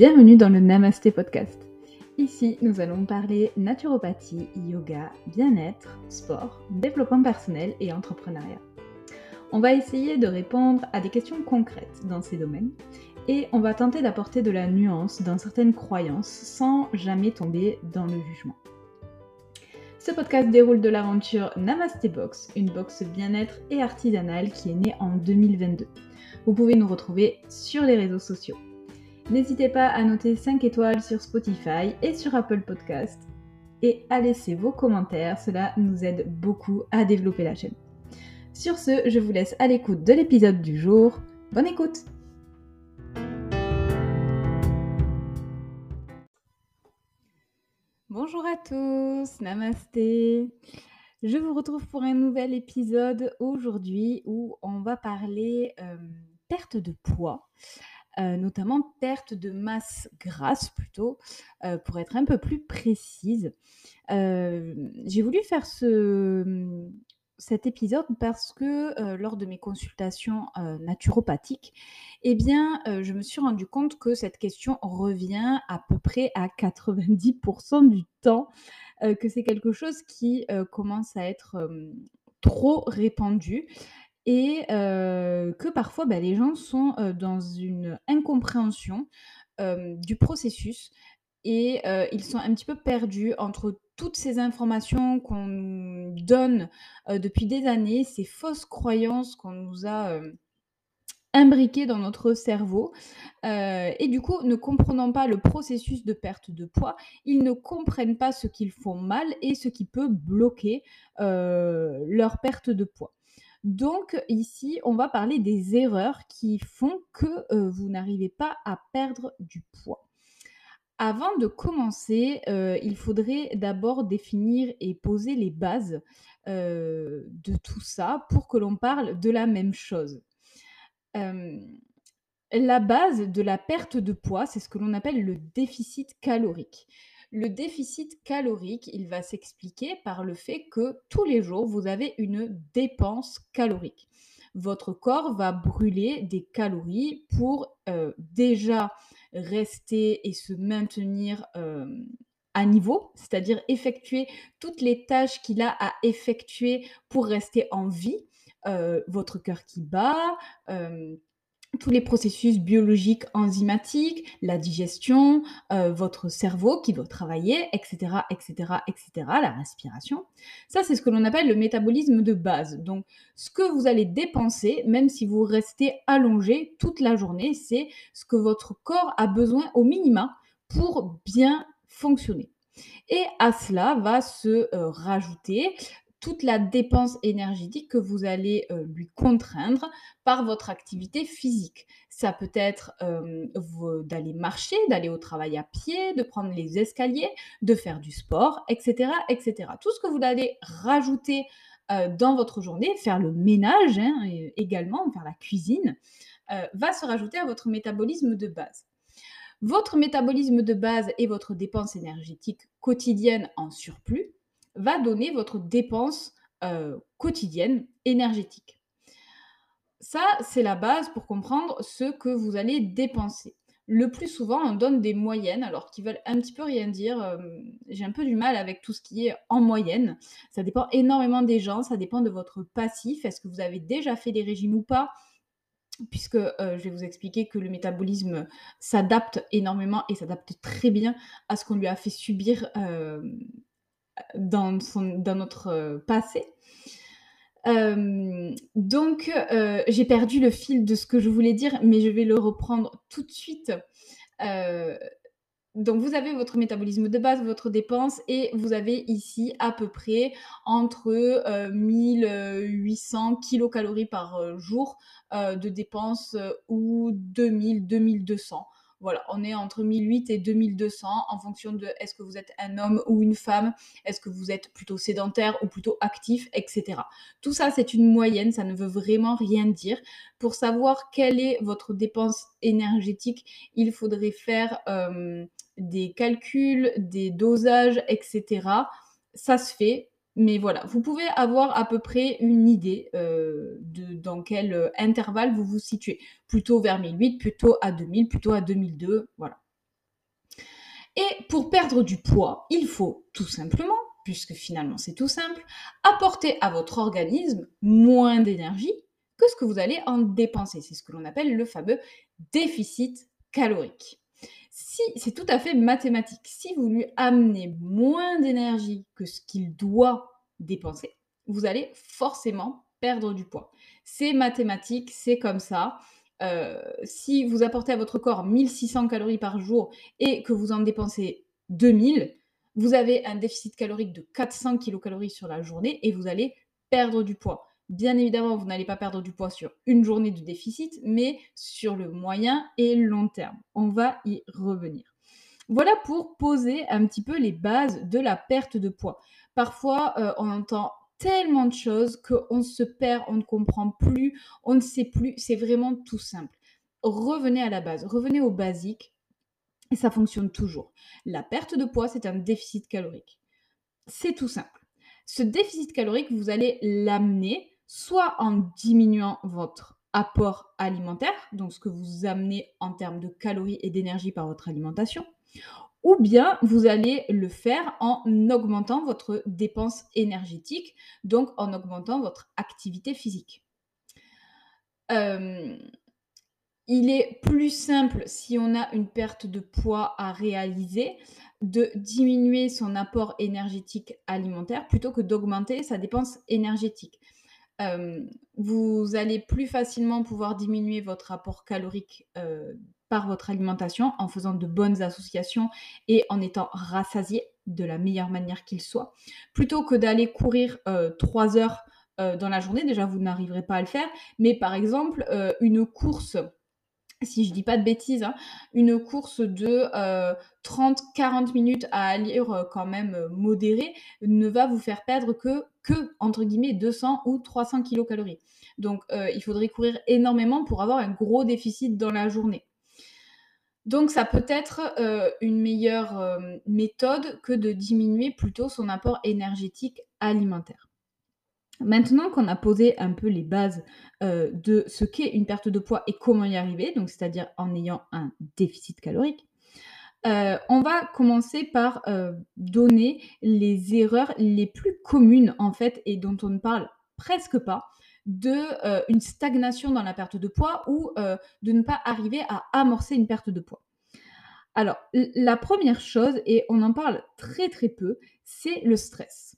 Bienvenue dans le Namasté Podcast. Ici, nous allons parler naturopathie, yoga, bien-être, sport, développement personnel et entrepreneuriat. On va essayer de répondre à des questions concrètes dans ces domaines et on va tenter d'apporter de la nuance dans certaines croyances sans jamais tomber dans le jugement. Ce podcast déroule de l'aventure Namasté Box, une box bien-être et artisanale qui est née en 2022. Vous pouvez nous retrouver sur les réseaux sociaux. N'hésitez pas à noter 5 étoiles sur Spotify et sur Apple Podcast et à laisser vos commentaires, cela nous aide beaucoup à développer la chaîne. Sur ce, je vous laisse à l'écoute de l'épisode du jour. Bonne écoute Bonjour à tous, namasté. Je vous retrouve pour un nouvel épisode aujourd'hui où on va parler euh, perte de poids. Euh, notamment perte de masse grasse plutôt, euh, pour être un peu plus précise. Euh, j'ai voulu faire ce, cet épisode parce que lors de mes consultations naturopathiques, eh bien, je me suis rendu compte que cette question revient à peu près à 90% du temps, que c'est quelque chose qui commence à être trop répandu et que parfois, bah, les gens sont, dans une incompréhension, du processus et ils sont un petit peu perdus entre toutes ces informations qu'on nous donne, depuis des années, ces fausses croyances qu'on nous a, imbriquées dans notre cerveau, et du coup, ne comprenant pas le processus de perte de poids, ils ne comprennent pas ce qu'ils font mal et ce qui peut bloquer, leur perte de poids. Donc ici, on va parler des erreurs qui font que euh, vous n'arrivez pas à perdre du poids. Avant de commencer, euh, il faudrait d'abord définir et poser les bases euh, de tout ça pour que l'on parle de la même chose. la base de la perte de poids, c'est ce que l'on appelle le déficit calorique. Le déficit calorique, il va s'expliquer par le fait que tous les jours, vous avez une dépense calorique. Votre corps va brûler des calories pour euh, déjà rester et se maintenir euh, à niveau, c'est-à-dire effectuer toutes les tâches qu'il a à effectuer pour rester en vie. Euh, votre cœur qui bat, tous les processus biologiques enzymatiques, la digestion, euh, votre cerveau qui doit travailler, etc., etc., etc., la respiration. Ça, c'est ce que l'on appelle le métabolisme de base. Donc, ce que vous allez dépenser, même si vous restez allongé toute la journée, c'est ce que votre corps a besoin au minima pour bien fonctionner. Et à cela va se euh, rajouter toute la dépense énergétique que vous allez euh, lui contraindre par votre activité physique. Ça peut être euh, d'aller marcher, d'aller au travail à pied, de prendre les escaliers, de faire du sport, etc. etc. Tout ce que vous allez rajouter euh, dans votre journée, faire le ménage hein, également, faire la cuisine, va se rajouter à votre métabolisme de base. Votre métabolisme de base et votre dépense énergétique quotidienne en surplus va donner votre dépense euh, quotidienne énergétique. Ça, c'est la base pour comprendre ce que vous allez dépenser. Le plus souvent, on donne des moyennes, alors qui veulent un petit peu rien dire. Euh, j'ai un peu du mal avec tout ce qui est en moyenne. Ça dépend énormément des gens, ça dépend de votre passif. Est-ce que vous avez déjà fait des régimes ou pas? Puisque euh, je vais vous expliquer que le métabolisme s'adapte énormément et s'adapte très bien à ce qu'on lui a fait subir dans, notre euh, passé. Euh, donc, euh, j'ai perdu le fil de ce que je voulais dire, mais je vais le reprendre tout de suite. donc, vous avez votre métabolisme de base, votre dépense, et vous avez ici à peu près entre 1800 kilocalories par jour de dépenses ou 2000, 2200 voilà, on est entre 1008 et 2200 en fonction de est-ce que vous êtes un homme ou une femme, est-ce que vous êtes plutôt sédentaire ou plutôt actif, etc. Tout ça, c'est une moyenne, ça ne veut vraiment rien dire. Pour savoir quelle est votre dépense énergétique, il faudrait faire euh, des calculs, des dosages, etc. Ça se fait, mais voilà, vous pouvez avoir à peu près une idée euh, de dans quel euh, intervalle vous vous situez. Plutôt vers 1008, plutôt à 2000, plutôt à 2002, voilà. Et pour perdre du poids, il faut tout simplement, puisque finalement c'est tout simple, apporter à votre organisme moins d'énergie que ce que vous allez en dépenser. C'est ce que l'on appelle le fameux déficit calorique. Si c'est tout à fait mathématique, si vous lui amenez moins d'énergie que ce qu'il doit dépenser, vous allez forcément perdre du poids. C'est mathématique, c'est comme ça. Euh, si vous apportez à votre corps 1600 calories par jour et que vous en dépensez 2000, vous avez un déficit calorique de 400 kilocalories sur la journée et vous allez perdre du poids. Bien évidemment, vous n'allez pas perdre du poids sur une journée de déficit, mais sur le moyen et long terme. On va y revenir. Voilà pour poser un petit peu les bases de la perte de poids. Parfois, euh, on entend tellement de choses qu'on se perd, on ne comprend plus, on ne sait plus. C'est vraiment tout simple. Revenez à la base, revenez au basique et ça fonctionne toujours. La perte de poids, c'est un déficit calorique. C'est tout simple. Ce déficit calorique, vous allez l'amener soit en diminuant votre apport alimentaire, donc ce que vous amenez en termes de calories et d'énergie par votre alimentation, ou bien vous allez le faire en augmentant votre dépense énergétique, donc en augmentant votre activité physique. Euh, il est plus simple si on a une perte de poids à réaliser de diminuer son apport énergétique alimentaire plutôt que d'augmenter sa dépense énergétique. Euh, vous allez plus facilement pouvoir diminuer votre apport calorique euh, par votre alimentation en faisant de bonnes associations et en étant rassasié de la meilleure manière qu'il soit, plutôt que d'aller courir euh, trois heures euh, dans la journée. Déjà, vous n'arriverez pas à le faire, mais par exemple, euh, une course si je dis pas de bêtises, hein, une course de 30-40 minutes à allure quand même modérée ne va vous faire perdre que, que entre guillemets, 200 ou 300 kilocalories. Donc, il faudrait courir énormément pour avoir un gros déficit dans la journée. Donc ça peut être euh, une meilleure euh, méthode que de diminuer plutôt son apport énergétique alimentaire. Maintenant qu'on a posé un peu les bases euh, de ce qu'est une perte de poids et comment y arriver, donc c'est-à-dire en ayant un déficit calorique, on va commencer par donner les erreurs les plus communes en fait et dont on ne parle presque pas de euh, une stagnation dans la perte de poids ou euh, de ne pas arriver à amorcer une perte de poids. Alors, la première chose, et on en parle très très peu, c'est le stress.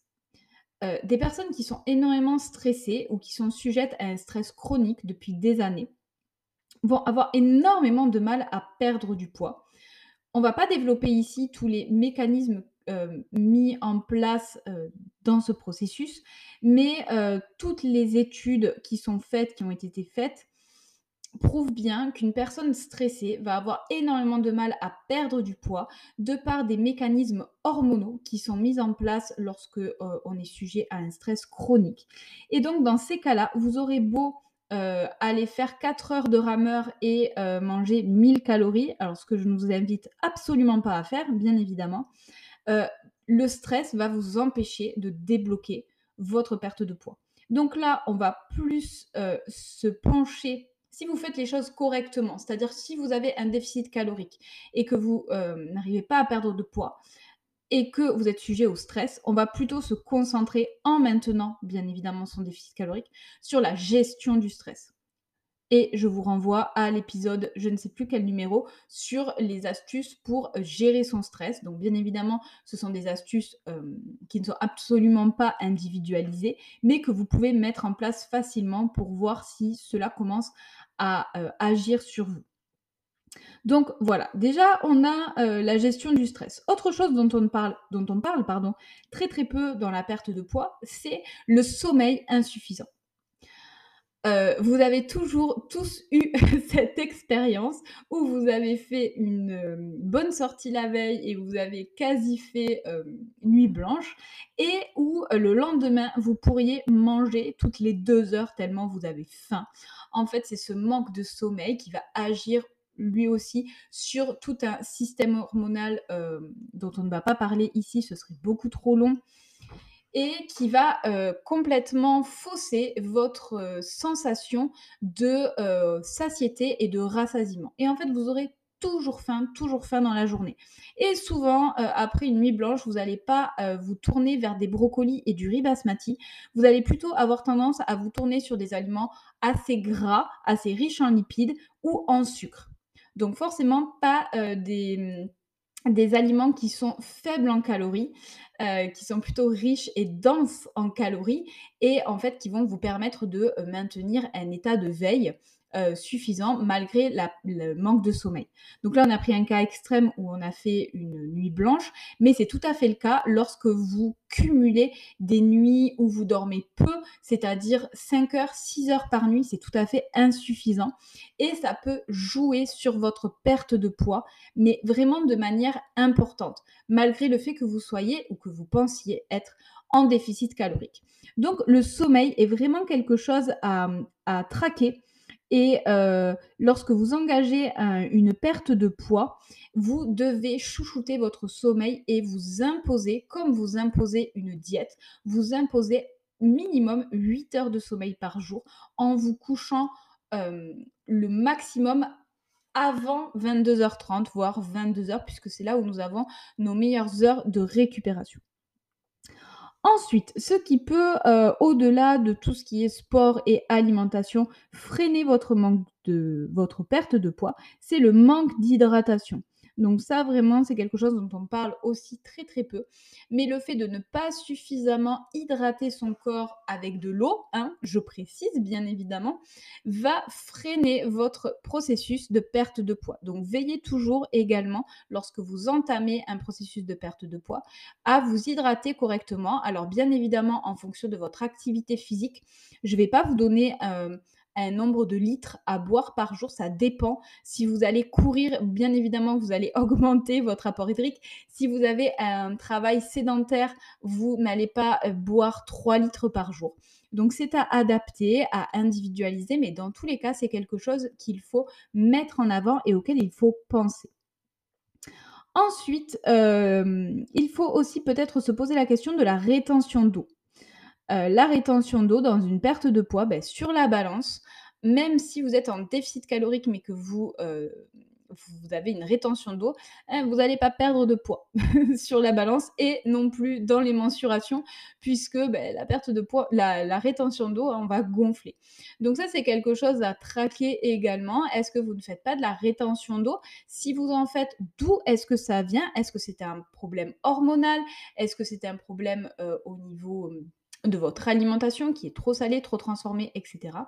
Euh, des personnes qui sont énormément stressées ou qui sont sujettes à un stress chronique depuis des années vont avoir énormément de mal à perdre du poids. On ne va pas développer ici tous les mécanismes euh, mis en place euh, dans ce processus, mais euh, toutes les études qui sont faites, qui ont été faites, prouvent bien qu'une personne stressée va avoir énormément de mal à perdre du poids de par des mécanismes hormonaux qui sont mis en place lorsque on est sujet à un stress chronique. Et donc dans ces cas-là, vous aurez beau aller faire 4 heures de rameur et manger 1000 calories, alors ce que je ne vous invite absolument pas à faire, bien évidemment, euh, le stress va vous empêcher de débloquer votre perte de poids. Donc là, on va plus euh, se pencher si vous faites les choses correctement, c'est-à-dire si vous avez un déficit calorique et que vous euh, n'arrivez pas à perdre de poids et que vous êtes sujet au stress, on va plutôt se concentrer en maintenant, bien évidemment, son déficit calorique, sur la gestion du stress. Et je vous renvoie à l'épisode, je ne sais plus quel numéro, sur les astuces pour euh, gérer son stress. Donc bien évidemment, ce sont des astuces euh, qui ne sont absolument pas individualisées, mais que vous pouvez mettre en place facilement pour voir si cela commence à euh, agir sur vous. Donc voilà, déjà on a la gestion du stress. Autre chose dont on parle, dont on parle pardon, très très peu dans la perte de poids, c'est le sommeil insuffisant. Euh, vous avez toujours tous eu cette expérience où vous avez fait une euh, bonne sortie la veille et vous avez quasi fait euh, nuit blanche et où le lendemain vous pourriez manger toutes les deux heures tellement vous avez faim. En fait, c'est ce manque de sommeil qui va agir lui aussi sur tout un système hormonal dont on ne va pas parler ici, ce serait beaucoup trop long et qui va euh, complètement fausser votre euh, sensation de euh, satiété et de rassasiement. Et en fait, vous aurez toujours faim, toujours faim dans la journée. Et souvent, après une nuit blanche, vous allez pas, vous tourner vers des brocolis et du riz basmati. Vous allez plutôt avoir tendance à vous tourner sur des aliments assez gras, assez riches en lipides ou en sucre. Donc forcément pas, des aliments qui sont faibles en calories, heu, qui sont plutôt riches et denses en calories et en fait qui vont vous permettre de, heu, maintenir un état de veille, heu, suffisant malgré le manque de sommeil. Donc là, on a pris un cas extrême où on a fait une nuit blanche, mais c'est tout à fait le cas lorsque vous cumulez des nuits où vous dormez peu, c'est-à-dire 5 heures, 6 heures par nuit, c'est tout à fait insuffisant et ça peut jouer sur votre perte de poids, mais vraiment de manière importante, malgré le fait que vous soyez ou que vous pensiez être en déficit calorique. Donc le sommeil est vraiment quelque chose à traquer et heu, lorsque vous engagez un une perte de poids, vous devez chouchouter votre sommeil et vous imposer, comme vous imposez une diète, vous imposer minimum 8 heures de sommeil par jour en vous couchant, hem, le maximum avant 22:30, voire 22:00 puisque c'est là où nous avons nos meilleures heures de récupération. Ensuite, ce qui peut, heu, au-delà de tout ce qui est sport et alimentation, freiner votre manque de votre perte de poids, c'est le manque d'hydratation. Donc ça, vraiment, c'est quelque chose dont on parle aussi très, très peu. Mais le fait de ne pas suffisamment hydrater son corps avec de l'eau, hein, je précise bien évidemment, va freiner votre processus de perte de poids. Donc veillez toujours également, lorsque vous entamez un processus de perte de poids, à vous hydrater correctement. Alors bien évidemment, en fonction de votre activité physique, je ne vais pas vous donner euh, un nombre de litres à boire par jour, ça dépend. Si vous allez courir, bien évidemment, vous allez augmenter votre apport hydrique. Si vous avez un travail sédentaire, vous n'allez pas euh, boire 3 litres par jour. Donc c'est à adapter, à individualiser, mais dans tous les cas, c'est quelque chose qu'il faut mettre en avant et auquel il faut penser. Ensuite, euh, il faut aussi peut-être se poser la question de la rétention d'eau. Euh, la rétention d'eau dans une perte de poids, ben, sur la balance, même si vous êtes en déficit calorique, mais que vous, euh, avez une rétention d'eau, hein, vous n'allez pas perdre de poids sur la balance et non plus dans les mensurations, puisque ben, la perte de poids, la, rétention d'eau, on va gonfler. Donc ça, c'est quelque chose à traquer également. Est-ce que vous ne faites pas de la rétention d'eau? Si vous en faites, d'où est-ce que ça vient? Est-ce que c'était un problème hormonal? Est-ce que c'était un problème euh, au niveau de votre alimentation qui est trop salée, trop transformée, etc.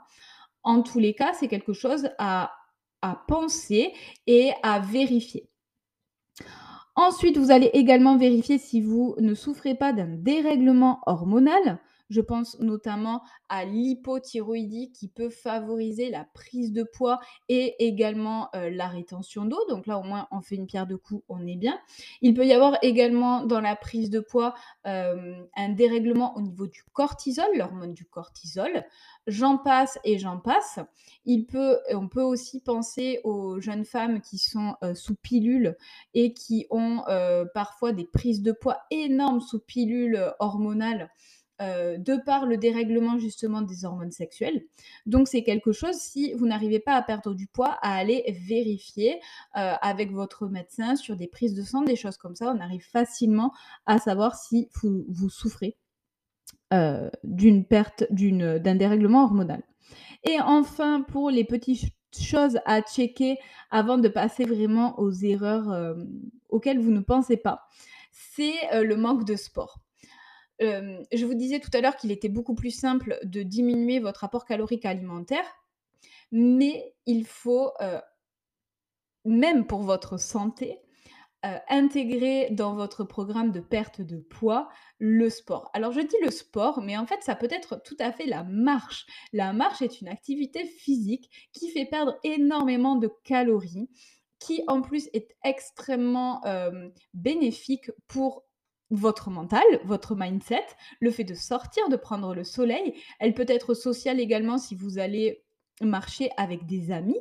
En tous les cas, c'est quelque chose à, penser et à vérifier. Ensuite, vous allez également vérifier si vous ne souffrez pas d'un dérèglement hormonal. Je pense notamment à l'hypothyroïdie qui peut favoriser la prise de poids et également euh, la rétention d'eau. Donc là, au moins, on fait une pierre de coups, on est bien. Il peut y avoir également dans la prise de poids euh, un dérèglement au niveau du cortisol, l'hormone du cortisol. J'en passe et j'en passe. Il peut, on peut aussi penser aux jeunes femmes qui sont euh, sous pilule et qui ont parfois des prises de poids énormes sous pilule hormonale euh, de par le dérèglement justement des hormones sexuelles. Donc c'est quelque chose, si vous n'arrivez pas à perdre du poids, à aller vérifier euh, avec votre médecin sur des prises de sang, des choses comme ça. On arrive facilement à savoir si vous, souffrez euh, d'une perte, d'un dérèglement hormonal. Et enfin, pour les petites choses à checker avant de passer vraiment aux erreurs auxquelles vous ne pensez pas, c'est le manque de sport je vous disais tout à l'heure qu'il était beaucoup plus simple de diminuer votre apport calorique alimentaire, mais il faut, même pour votre santé, intégrer dans votre programme de perte de poids le sport. Alors je dis le sport, mais en fait ça peut être tout à fait la marche. La marche est une activité physique qui fait perdre énormément de calories, qui en plus est extrêmement, bénéfique pour votre mental, votre mindset, le fait de sortir, de prendre le soleil. Elle peut être sociale également si vous allez marcher avec des amis.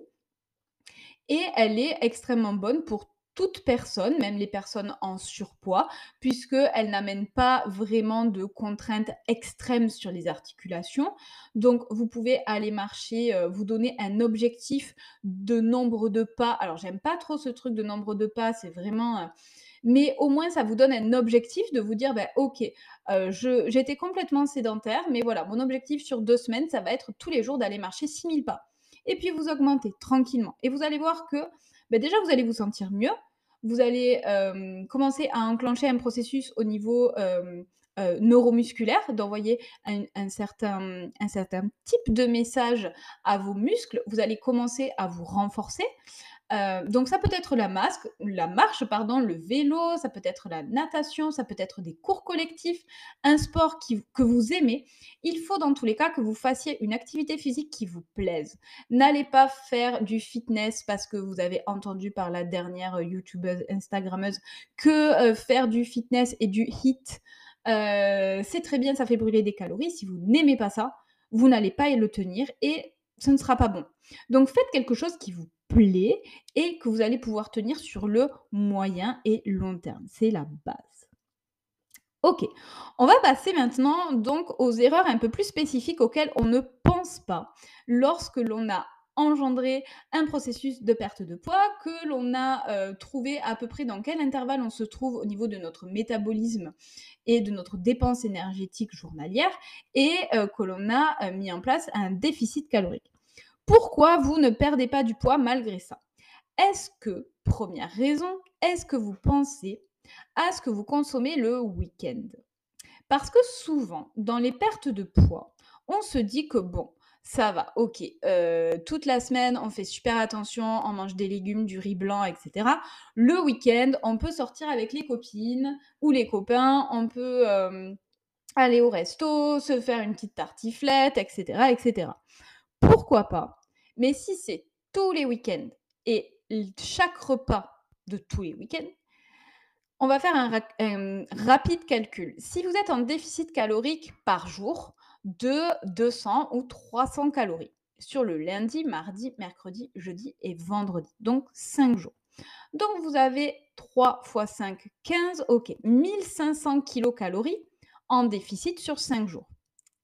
Et elle est extrêmement bonne pour toute personne, même les personnes en surpoids, puisqu'elles n'amènent pas vraiment de contraintes extrêmes sur les articulations. Donc, vous pouvez aller marcher, euh, vous donner un objectif de nombre de pas. Alors, j'aime pas trop ce truc de nombre de pas, c'est vraiment... euh, mais au moins, ça vous donne un objectif de vous dire, ben, ok, euh, j'étais complètement sédentaire, mais voilà, mon objectif sur deux semaines, ça va être tous les jours d'aller marcher 6000 pas. Et puis, vous augmentez tranquillement. Et vous allez voir que ben, déjà, vous allez vous sentir mieux. Vous allez euh, commencer à enclencher un processus au niveau euh, neuromusculaire, d'envoyer un certain, un certain type de message à vos muscles. Vous allez commencer à vous renforcer. Euh, donc ça peut être la masque, la marche, pardon, le vélo, ça peut être la natation, ça peut être des cours collectifs, un sport que vous aimez. Il faut dans tous les cas que vous fassiez une activité physique qui vous plaise. N'allez pas faire du fitness parce que vous avez entendu par la dernière youtubeuse, instagrammeuse, que euh, faire du fitness et du hit, euh, c'est très bien, ça fait brûler des calories. Si vous n'aimez pas ça, vous n'allez pas le tenir et ce ne sera pas bon. Donc faites quelque chose qui vous et que vous allez pouvoir tenir sur le moyen et long terme. C'est la base. Ok, on va passer maintenant donc aux erreurs un peu plus spécifiques auxquelles on ne pense pas lorsque l'on a engendré un processus de perte de poids, que l'on a euh, trouvé à peu près dans quel intervalle on se trouve au niveau de notre métabolisme et de notre dépense énergétique journalière et euh, que l'on a euh, mis en place un déficit calorique. Pourquoi vous ne perdez pas du poids malgré ça? Est-ce que, première raison, est-ce que vous pensez à ce que vous consommez le week-end? Parce que souvent, dans les pertes de poids, on se dit que bon, ça va, ok, euh, toute la semaine, on fait super attention, on mange des légumes, du riz blanc, etc. Le week-end, on peut sortir avec les copines ou les copains, on peut euh, aller au resto, se faire une petite tartiflette, etc., etc. Pourquoi pas Mais si c'est tous les week-ends et chaque repas de tous les week-ends, on va faire un, ra- un rapide calcul. Si vous êtes en déficit calorique par jour de 200 ou 300 calories sur le lundi, mardi, mercredi, jeudi et vendredi, donc 5 jours. Donc vous avez 3 fois 5, 15, ok, 1500 kilocalories en déficit sur 5 jours.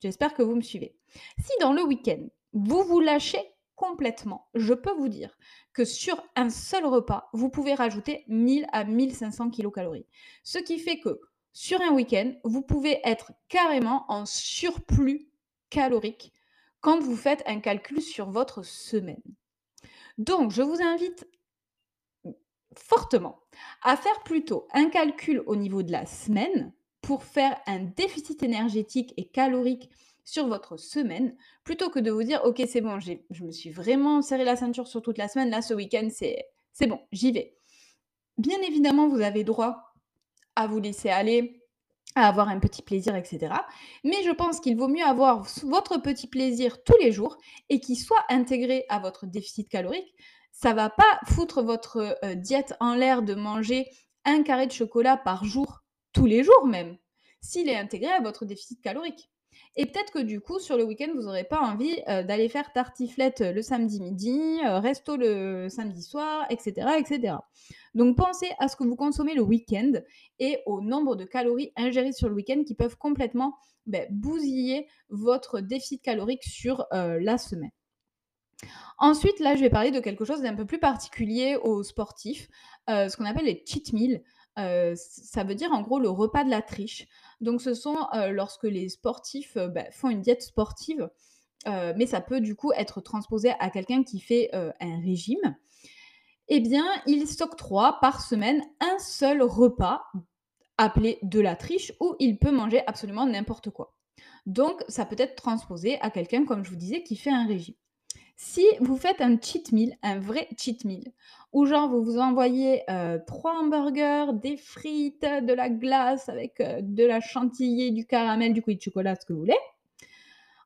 J'espère que vous me suivez. Si dans le week-end, vous vous lâchez complètement, je peux vous dire que sur un seul repas, vous pouvez rajouter 1000 à 1500 kilocalories. Ce qui fait que sur un week-end, vous pouvez être carrément en surplus calorique quand vous faites un calcul sur votre semaine. Donc, je vous invite fortement à faire plutôt un calcul au niveau de la semaine pour faire un déficit énergétique et calorique sur votre semaine, plutôt que de vous dire, ok, c'est bon, je me suis vraiment serré la ceinture sur toute la semaine, là, ce week-end, c'est bon, j'y vais. Bien évidemment, vous avez droit à vous laisser aller, à avoir un petit plaisir, etc. Mais je pense qu'il vaut mieux avoir votre petit plaisir tous les jours et qu'il soit intégré à votre déficit calorique. Ça va pas foutre votre euh, diète en l'air de manger un carré de chocolat par jour, tous les jours même, s'il est intégré à votre déficit calorique. Et peut-être que du coup, sur le week-end, vous n'aurez pas envie euh, d'aller faire tartiflette le samedi midi, euh, resto le samedi soir, etc., etc. Donc pensez à ce que vous consommez le week-end et au nombre de calories ingérées sur le week-end qui peuvent complètement ben, bousiller votre déficit calorique sur euh, la semaine. Ensuite, là, je vais parler de quelque chose d'un peu plus particulier aux sportifs, euh, ce qu'on appelle les cheat meals. Euh, ça veut dire en gros le repas de la triche. Donc, ce sont euh, lorsque les sportifs euh, ben, font une diète sportive, euh, mais ça peut du coup être transposé à quelqu'un qui fait un régime. Eh bien, ils s'octroient par semaine un seul repas appelé de la triche où il peut manger absolument n'importe quoi. Donc, ça peut être transposé à quelqu'un, comme je vous disais, qui fait un régime. Si vous faites un cheat meal, un vrai cheat meal, où genre vous vous envoyez euh, trois hamburgers, des frites, de la glace avec euh, de la chantilly, du caramel, du coulis de chocolat, ce que vous voulez,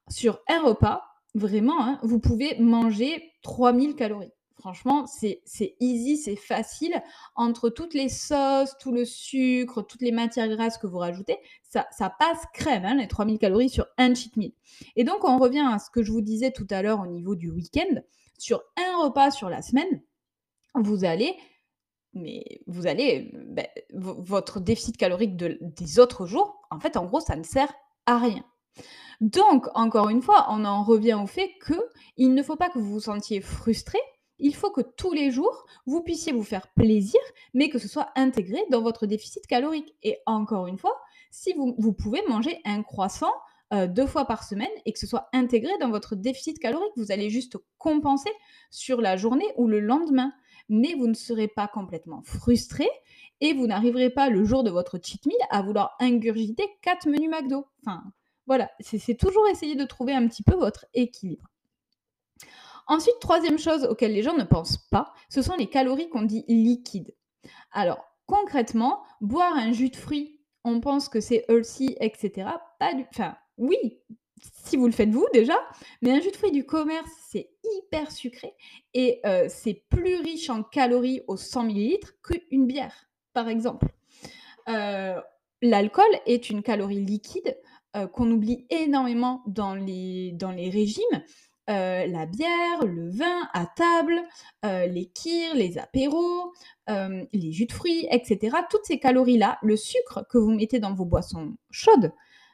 sur un repas, vraiment, hein, vous pouvez manger 3000 calories. Franchement, c'est easy, c'est facile. Entre toutes les sauces, tout le sucre, toutes les matières grasses que vous rajoutez, ça, ça passe crème, hein, les 3000 calories sur un cheat meal. Et donc, on revient à ce que je vous disais tout à l'heure au niveau du week-end. Sur un repas sur la semaine, vous allez mais vous allez, vo votre déficit calorique de des autres jours, en fait, en gros, ça ne sert à rien. Donc, encore une fois, on en revient au fait qu'il ne faut pas que vous vous sentiez frustré. Il faut que tous les jours, vous puissiez vous faire plaisir, mais que ce soit intégré dans votre déficit calorique. Et encore une fois, si vous, pouvez manger un croissant euh, deux fois par semaine et que ce soit intégré dans votre déficit calorique, vous allez juste compenser sur la journée ou le lendemain. Mais vous ne serez pas complètement frustré et vous n'arriverez pas le jour de votre cheat meal à vouloir ingurgiter quatre menus McDo. Enfin, voilà, c'est toujours essayer de trouver un petit peu votre équilibre. Ensuite, troisième chose auquel les gens ne pensent pas, ce sont les calories qu'on dit liquides. Alors, concrètement, boire un jus de fruits, on pense que c'est healthy, etc. Pas du... Enfin, oui, si vous le faites vous déjà, mais un jus de fruits du commerce, c'est hyper sucré et euh, c'est plus riche en calories au 100 ml qu'une bière, par exemple. Euh, l'alcool est une calorie liquide euh, qu'on oublie énormément dans les régimes. Euh, la bière, le vin à table, euh, les kirs, les apéros, les jus de fruits, etc. Toutes ces calories-là, le sucre que vous mettez dans vos boissons chaudes,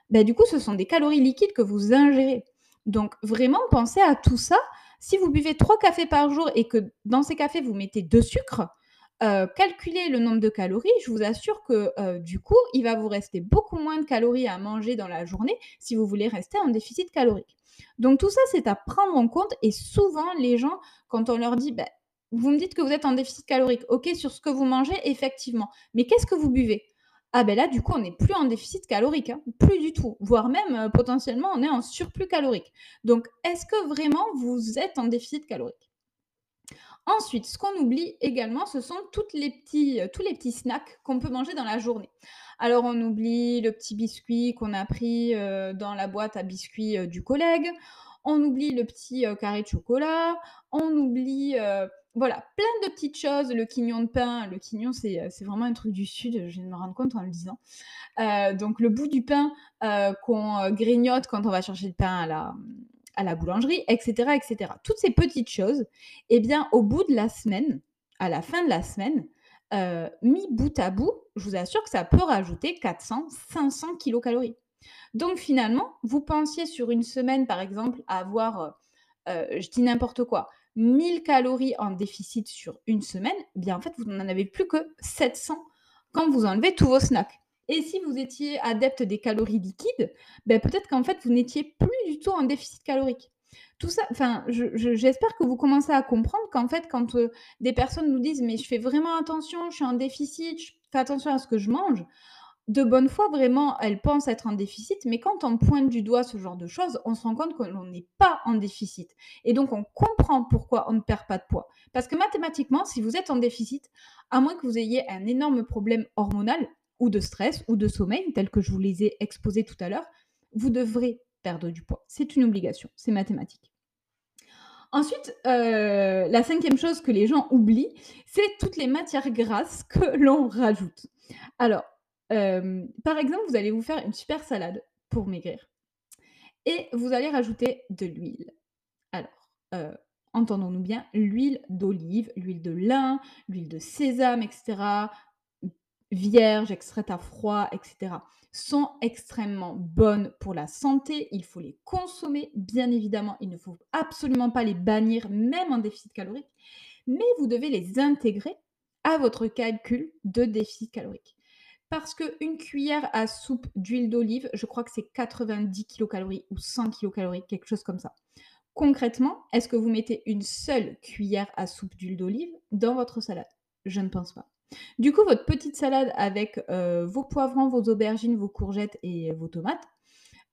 ben, du coup, ce sont des calories liquides que vous ingérez. Donc, vraiment, pensez à tout ça. Si vous buvez trois cafés par jour et que dans ces cafés, vous mettez deux sucres, euh, calculez le nombre de calories, je vous assure que euh, du coup, il va vous rester beaucoup moins de calories à manger dans la journée si vous voulez rester en déficit calorique. Donc tout ça, c'est à prendre en compte et souvent les gens, quand on leur dit, bah, vous me dites que vous êtes en déficit calorique, ok, sur ce que vous mangez, effectivement, mais qu'est-ce que vous buvez? Ah ben là, du coup, on n'est plus en déficit calorique, hein. plus du tout, voire même euh, potentiellement, on est en surplus calorique. Donc, est-ce que vraiment vous êtes en déficit calorique? Ensuite, ce qu'on oublie également, ce sont les petits, euh, tous les petits snacks qu'on peut manger dans la journée. Alors, on oublie le petit biscuit qu'on a pris euh, dans la boîte à biscuits euh, du collègue. On oublie le petit carré de chocolat. On oublie, voilà, plein de petites choses. Le quignon de pain. Le quignon, c'est vraiment un truc du Sud. Je viens de me rendre compte en le disant. donc, le bout du pain qu'on grignote quand on va chercher le pain à la, à la boulangerie, etc., etc. Toutes ces petites choses, eh bien, au bout de la semaine, à la fin de la semaine, euh, mis bout à bout, je vous assure que ça peut rajouter 400, 500 kilocalories. Donc finalement, vous pensiez sur une semaine, par exemple, avoir, euh, euh, je dis n'importe quoi, 1000 calories en déficit sur une semaine, eh bien en fait, vous n'en avez plus que 700 quand vous enlevez tous vos snacks. Et si vous étiez adepte des calories liquides, ben peut-être qu'en fait, vous n'étiez plus du tout en déficit calorique. Tout ça, enfin, j'espère que vous commencez à comprendre qu'en fait, quand euh, des personnes nous disent mais je fais vraiment attention, je suis en déficit, je fais attention à ce que je mange, de bonne foi, vraiment, elles pensent être en déficit, mais quand on pointe du doigt ce genre de choses, on se rend compte que l'on n'est pas en déficit. Et donc, on comprend pourquoi on ne perd pas de poids. Parce que mathématiquement, si vous êtes en déficit, à moins que vous ayez un énorme problème hormonal, ou de stress ou de sommeil, tel que je vous les ai exposés tout à l'heure, vous devrez perdre du poids. C'est une obligation, c'est mathématique. Ensuite, euh, la cinquième chose que les gens oublient, c'est toutes les matières grasses que l'on rajoute. Alors, euh, par exemple, vous allez vous faire une super salade pour maigrir et vous allez rajouter de l'huile. Alors, euh, entendons-nous bien, l'huile d'olive, l'huile de lin, l'huile de sésame, etc., vierges, extraites à froid, etc., sont extrêmement bonnes pour la santé. Il faut les consommer, bien évidemment. Il ne faut absolument pas les bannir, même en déficit calorique. Mais vous devez les intégrer à votre calcul de déficit calorique. Parce qu'une cuillère à soupe d'huile d'olive, je crois que c'est 90 kilocalories ou 100 kilocalories, quelque chose comme ça. Concrètement, est-ce que vous mettez une seule cuillère à soupe d'huile d'olive dans votre salade? Je ne pense pas. Du coup, votre petite salade avec euh, vos poivrons, vos aubergines, vos courgettes et vos tomates,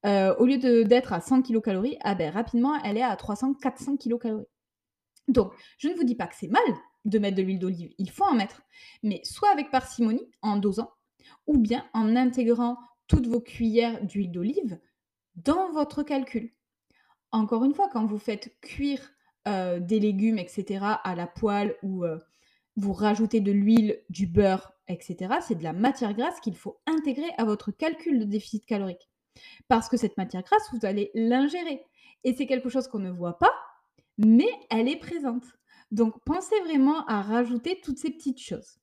euh, au lieu d'être à 100 kilocalories, ah ben, rapidement, elle est à 300-400 kilocalories. Donc, je ne vous dis pas que c'est mal de mettre de l'huile d'olive, il faut en mettre, mais soit avec parcimonie, en dosant, ou bien en intégrant toutes vos cuillères d'huile d'olive dans votre calcul. Encore une fois, quand vous faites cuire euh, des légumes, etc., à la poêle ou vous rajoutez de l'huile, du beurre, etc., c'est de la matière grasse qu'il faut intégrer à votre calcul de déficit calorique. Parce que cette matière grasse, vous allez l'ingérer. Et c'est quelque chose qu'on ne voit pas, mais elle est présente. Donc pensez vraiment à rajouter toutes ces petites choses.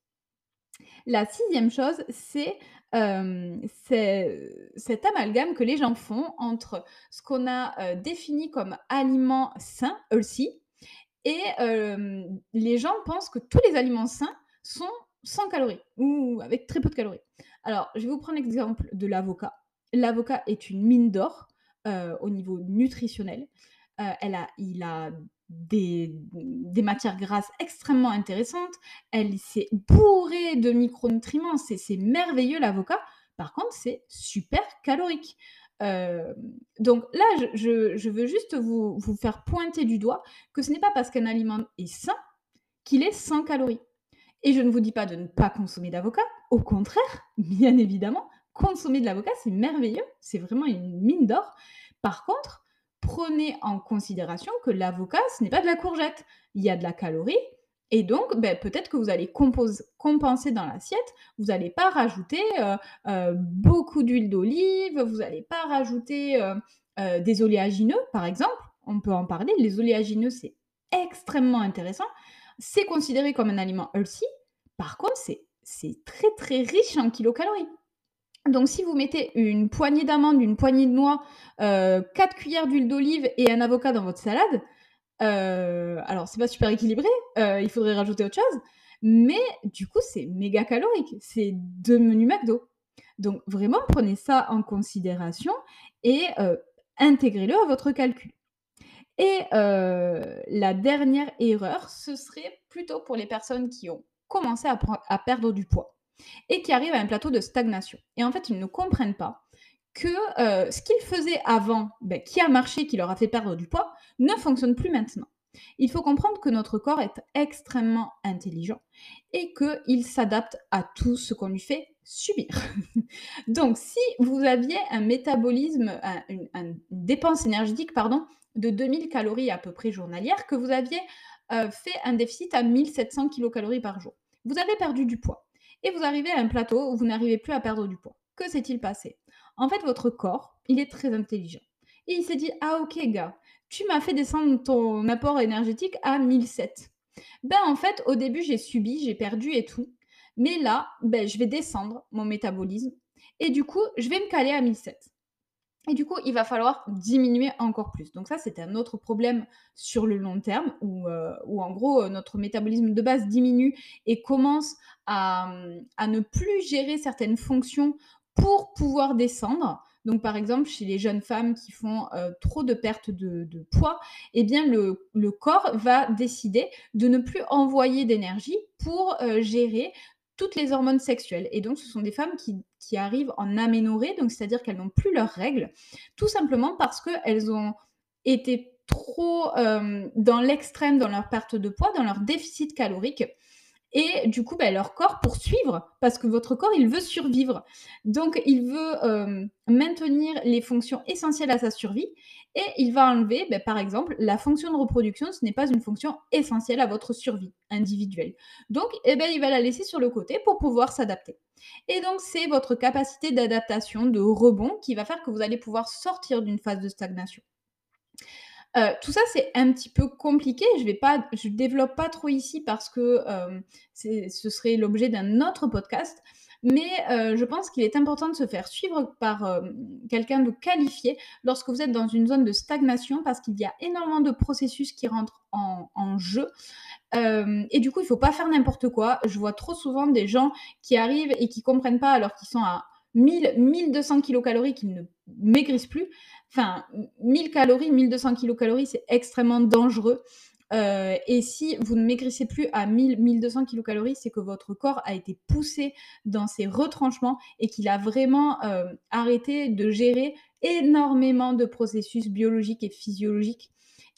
La 6e chose, c'est, c'est cet amalgame que les gens font entre ce qu'on a, heu, défini comme aliments sains, healthy et les gens pensent que tous les aliments sains sont sans calories ou avec très peu de calories. Alors, je vais vous prendre l'exemple de l'avocat. L'avocat est une mine d'or, au niveau nutritionnel. Elle il a des des matières grasses extrêmement intéressantes. Elle c'est bourré de micronutriments, c'est merveilleux l'avocat. Par contre, c'est super calorique. Hem, donc là, je veux juste vous vous faire pointer du doigt que ce n'est pas parce qu'un aliment est sain qu'il est sans calories. Et je ne vous dis pas de ne pas consommer d'avocat, au contraire, bien évidemment, consommer de l'avocat, c'est merveilleux, c'est vraiment une mine d'or. Par contre, prenez en considération que l'avocat, ce n'est pas de la courgette. Il y a de la calorie et donc, beh, peut-être que vous allez compenser dans l'assiette. Vous allez pas rajouter, heu heu, beaucoup d'huile d'olive, vous allez pas rajouter, heu, des oléagineux, par exemple. On peut en parler. Les oléagineux, c'est extrêmement intéressant. C'est considéré comme un aliment healthy. Par contre, c'est très, très riche en kilocalories. Donc si vous mettez une poignée d'amandes, une poignée de noix, heu, 4 cuillères d'huile d'olive et un avocat dans votre salade, heu, alors c'est pas super équilibré, heu, il faudrait rajouter autre chose, mais du coup, c'est méga calorique. C'est 2 menus McDo. Donc vraiment, prenez ça en considération et heu, intégrez-le à votre calcul. Et la dernière erreur, ce serait plutôt pour les personnes qui ont commencé à perdre du poids et qui arrivent à un plateau de stagnation. Et en fait, ils ne comprennent pas que, heu, ce qu'ils faisaient avant, beh, qui a marché, qui leur a fait perdre du poids, ne fonctionne plus maintenant. Il faut comprendre que notre corps est extrêmement intelligent et qu'il s'adapte à tout ce qu'on lui fait subir. Donc si vous aviez un métabolisme, un une un une dépense énergétique, pardon, de 2000 calories à peu près journalières, que vous aviez, heu, fait un déficit à 1700 kilocalories par jour. Vous avez perdu du poids et vous arrivez à un plateau où vous n'arrivez plus à perdre du poids. Que s'est-il passé? En fait, votre corps, il est très intelligent et il s'est dit: «Ah OK gars, tu m'as fait descendre ton apport énergétique à 1700. Ben, en fait, au début, j'ai subi, j'ai perdu et tout, mais là, beh, je vais descendre mon métabolisme et du coup, je vais me caler à 1700 et du coup, il va falloir diminuer encore plus. Donc ça, c'est un autre problème sur le long terme où, où en gros, heu, notre métabolisme de base diminue et commence à, à ne plus gérer certaines fonctions pour pouvoir descendre. Donc par exemple, chez les jeunes femmes qui font, heu, trop de perte de poids et bien le corps va décider de ne plus envoyer d'énergie pour, heu, gérer toutes les hormones sexuelles et donc ce sont des femmes qui arrivent en aménorrhée, donc c'est-à-dire qu'elles n'ont plus leurs règles, tout simplement parce qu'elles ont été trop, hem, dans l'extrême dans leur perte de poids, dans leur déficit calorique et du coup, bah, leur corps pour suivre, parce que votre corps, il veut survivre. Donc il veut, hem, maintenir les fonctions essentielles à sa survie et il va enlever, beh, par exemple, la fonction de reproduction, ce n'est pas une fonction essentielle à votre survie individuelle. Donc et beh, il va la laisser sur le côté pour pouvoir s'adapter et donc c'est votre capacité d'adaptation, de rebond qui va faire que vous allez pouvoir sortir d'une phase de stagnation. Heu, tout ça, c'est un petit peu compliqué. Je vais pas je développe pas trop ici parce que, c'est ce serait l'objet d'un autre podcast. Mais, heu, je pense qu'il est important de se faire suivre par, quelqu'un de qualifié lorsque vous êtes dans une zone de stagnation parce qu'il y a énormément de processus qui rentrent en jeu. Et du coup, il faut pas faire n'importe quoi. Je vois trop souvent des gens qui arrivent et qui comprennent pas alors qu'ils sont à 1000-1200 kilocalories, qu'ils ne maigrissent plus. Enfin, m 1000 calories, 1200 kilocalories, c'est extrêmement dangereux, heu et si vous ne maigrissez plus à 1000-1200 kilocalories, c'est que votre corps a été poussé dans ses retranchements et qu'il a vraiment, hem, arrêté de gérer énormément de processus biologiques et physiologiques.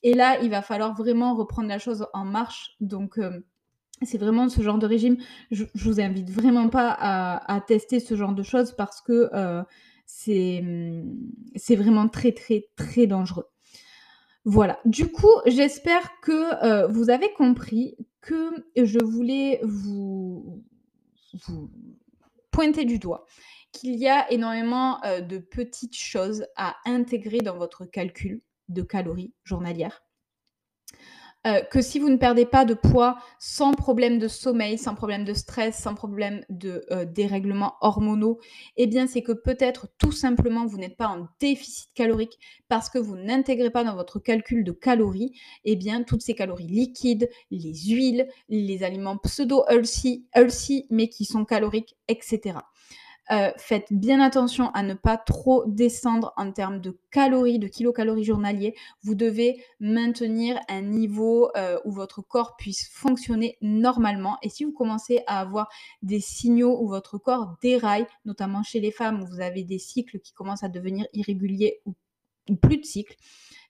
Et là, il va falloir vraiment reprendre la chose en marche. Donc hem, c'est vraiment ce genre de régime. Je je vous invite vraiment pas à tester ce genre de choses parce que, c'est, mmh, c'est vraiment très, très, très dangereux. Voilà, du coup, j'espère que, heu, vous avez compris que je voulais vous vous pointer du doigt qu'il y a énormément, heu, de petites choses à intégrer dans votre calcul de calories journalières. Euh, que si vous ne perdez pas de poids sans problème de sommeil, sans problème de stress, sans problème de euh, dérèglements hormonaux, eh bien c'est que peut-être tout simplement vous n'êtes pas en déficit calorique parce que vous n'intégrez pas dans votre calcul de calories, eh bien toutes ces calories liquides, les huiles, les aliments pseudo-healthy, healthy, mais qui sont caloriques, etc. Euh, faites bien attention à ne pas trop descendre en termes de calories, de kilocalories journaliers. Vous devez maintenir un niveau euh, où votre corps puisse fonctionner normalement. Et si vous commencez à avoir des signaux où votre corps déraille, notamment chez les femmes où vous avez des cycles qui commencent à devenir irréguliers ou, plus de cycles,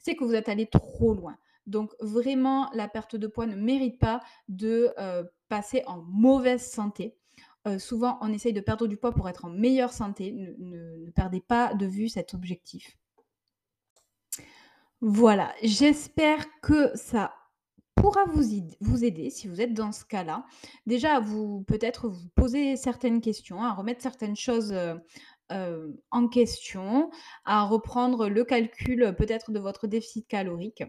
c'est que vous êtes allé trop loin. Donc vraiment, la perte de poids ne mérite pas de euh, passer en mauvaise santé. Euh, souvent, on essaye de perdre du poids pour être en meilleure santé. Ne, perdez pas de vue cet objectif. Voilà, j'espère que ça pourra vous, aider si vous êtes dans ce cas-là. Déjà, vous peut-être vous poser certaines questions, à remettre certaines choses euh, euh, en question, à reprendre le calcul peut-être de votre déficit calorique.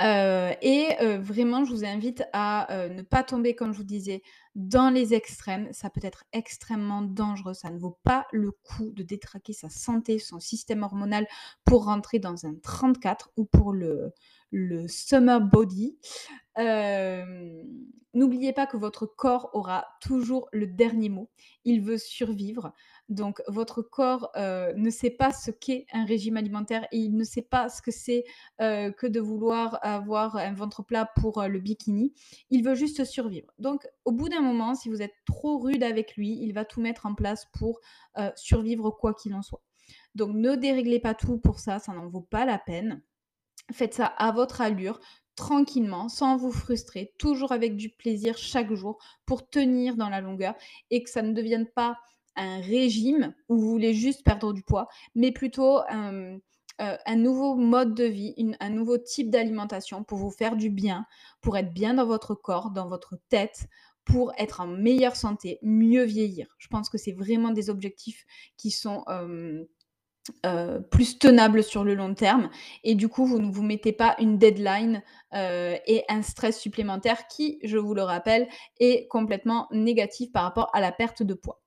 Et vraiment, je vous invite à ne pas tomber, comme je vous disais, dans les extrêmes. Ça peut être extrêmement dangereux. Ça ne vaut pas le coup de détraquer sa santé, son système hormonal pour rentrer dans un 34 ou pour le, le summer body. N'oubliez pas que votre corps aura toujours le dernier mot. Il veut survivre. Donc votre corps ne sait pas ce qu'est un régime alimentaire et il ne sait pas ce que c'est que de vouloir avoir un ventre plat pour le bikini. Il veut juste survivre. Donc au bout d'un moment, si vous êtes trop rude avec lui, il va tout mettre en place pour survivre quoi qu'il en soit. Donc ne déréglez pas tout pour ça, ça n'en vaut pas la peine. Faites ça à votre allure, tranquillement, sans vous frustrer, toujours avec du plaisir chaque jour pour tenir dans la longueur et que ça ne devienne pas un régime où vous voulez juste perdre du poids, mais plutôt un, euh, nouveau mode de vie, un nouveau type d'alimentation pour vous faire du bien, pour être bien dans votre corps, dans votre tête, pour être en meilleure santé, mieux vieillir. Je pense que c'est vraiment des objectifs qui sont euh, plus tenables sur le long terme. Et du coup, vous ne vous mettez pas une deadline euh, et un stress supplémentaire qui, je vous le rappelle, est complètement négatif par rapport à la perte de poids.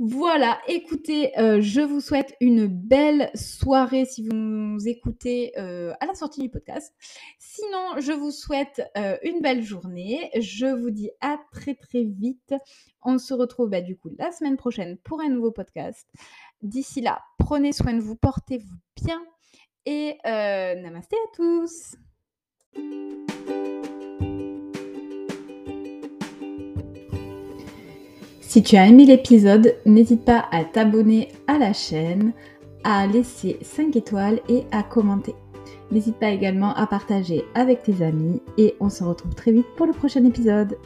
Voilà, écoutez, euh, je vous souhaite une belle soirée si vous nous écoutez euh, à la sortie du podcast. Sinon, je vous souhaite euh, une belle journée. Je vous dis à très très vite. On se retrouve bah, du coup la semaine prochaine pour un nouveau podcast. D'ici là, prenez soin de vous, portez-vous bien et namasté à tous. Si tu as aimé l'épisode, n'hésite pas à t'abonner à la chaîne, à laisser 5 étoiles et à commenter. N'hésite pas également à partager avec tes amis et on se retrouve très vite pour le prochain épisode.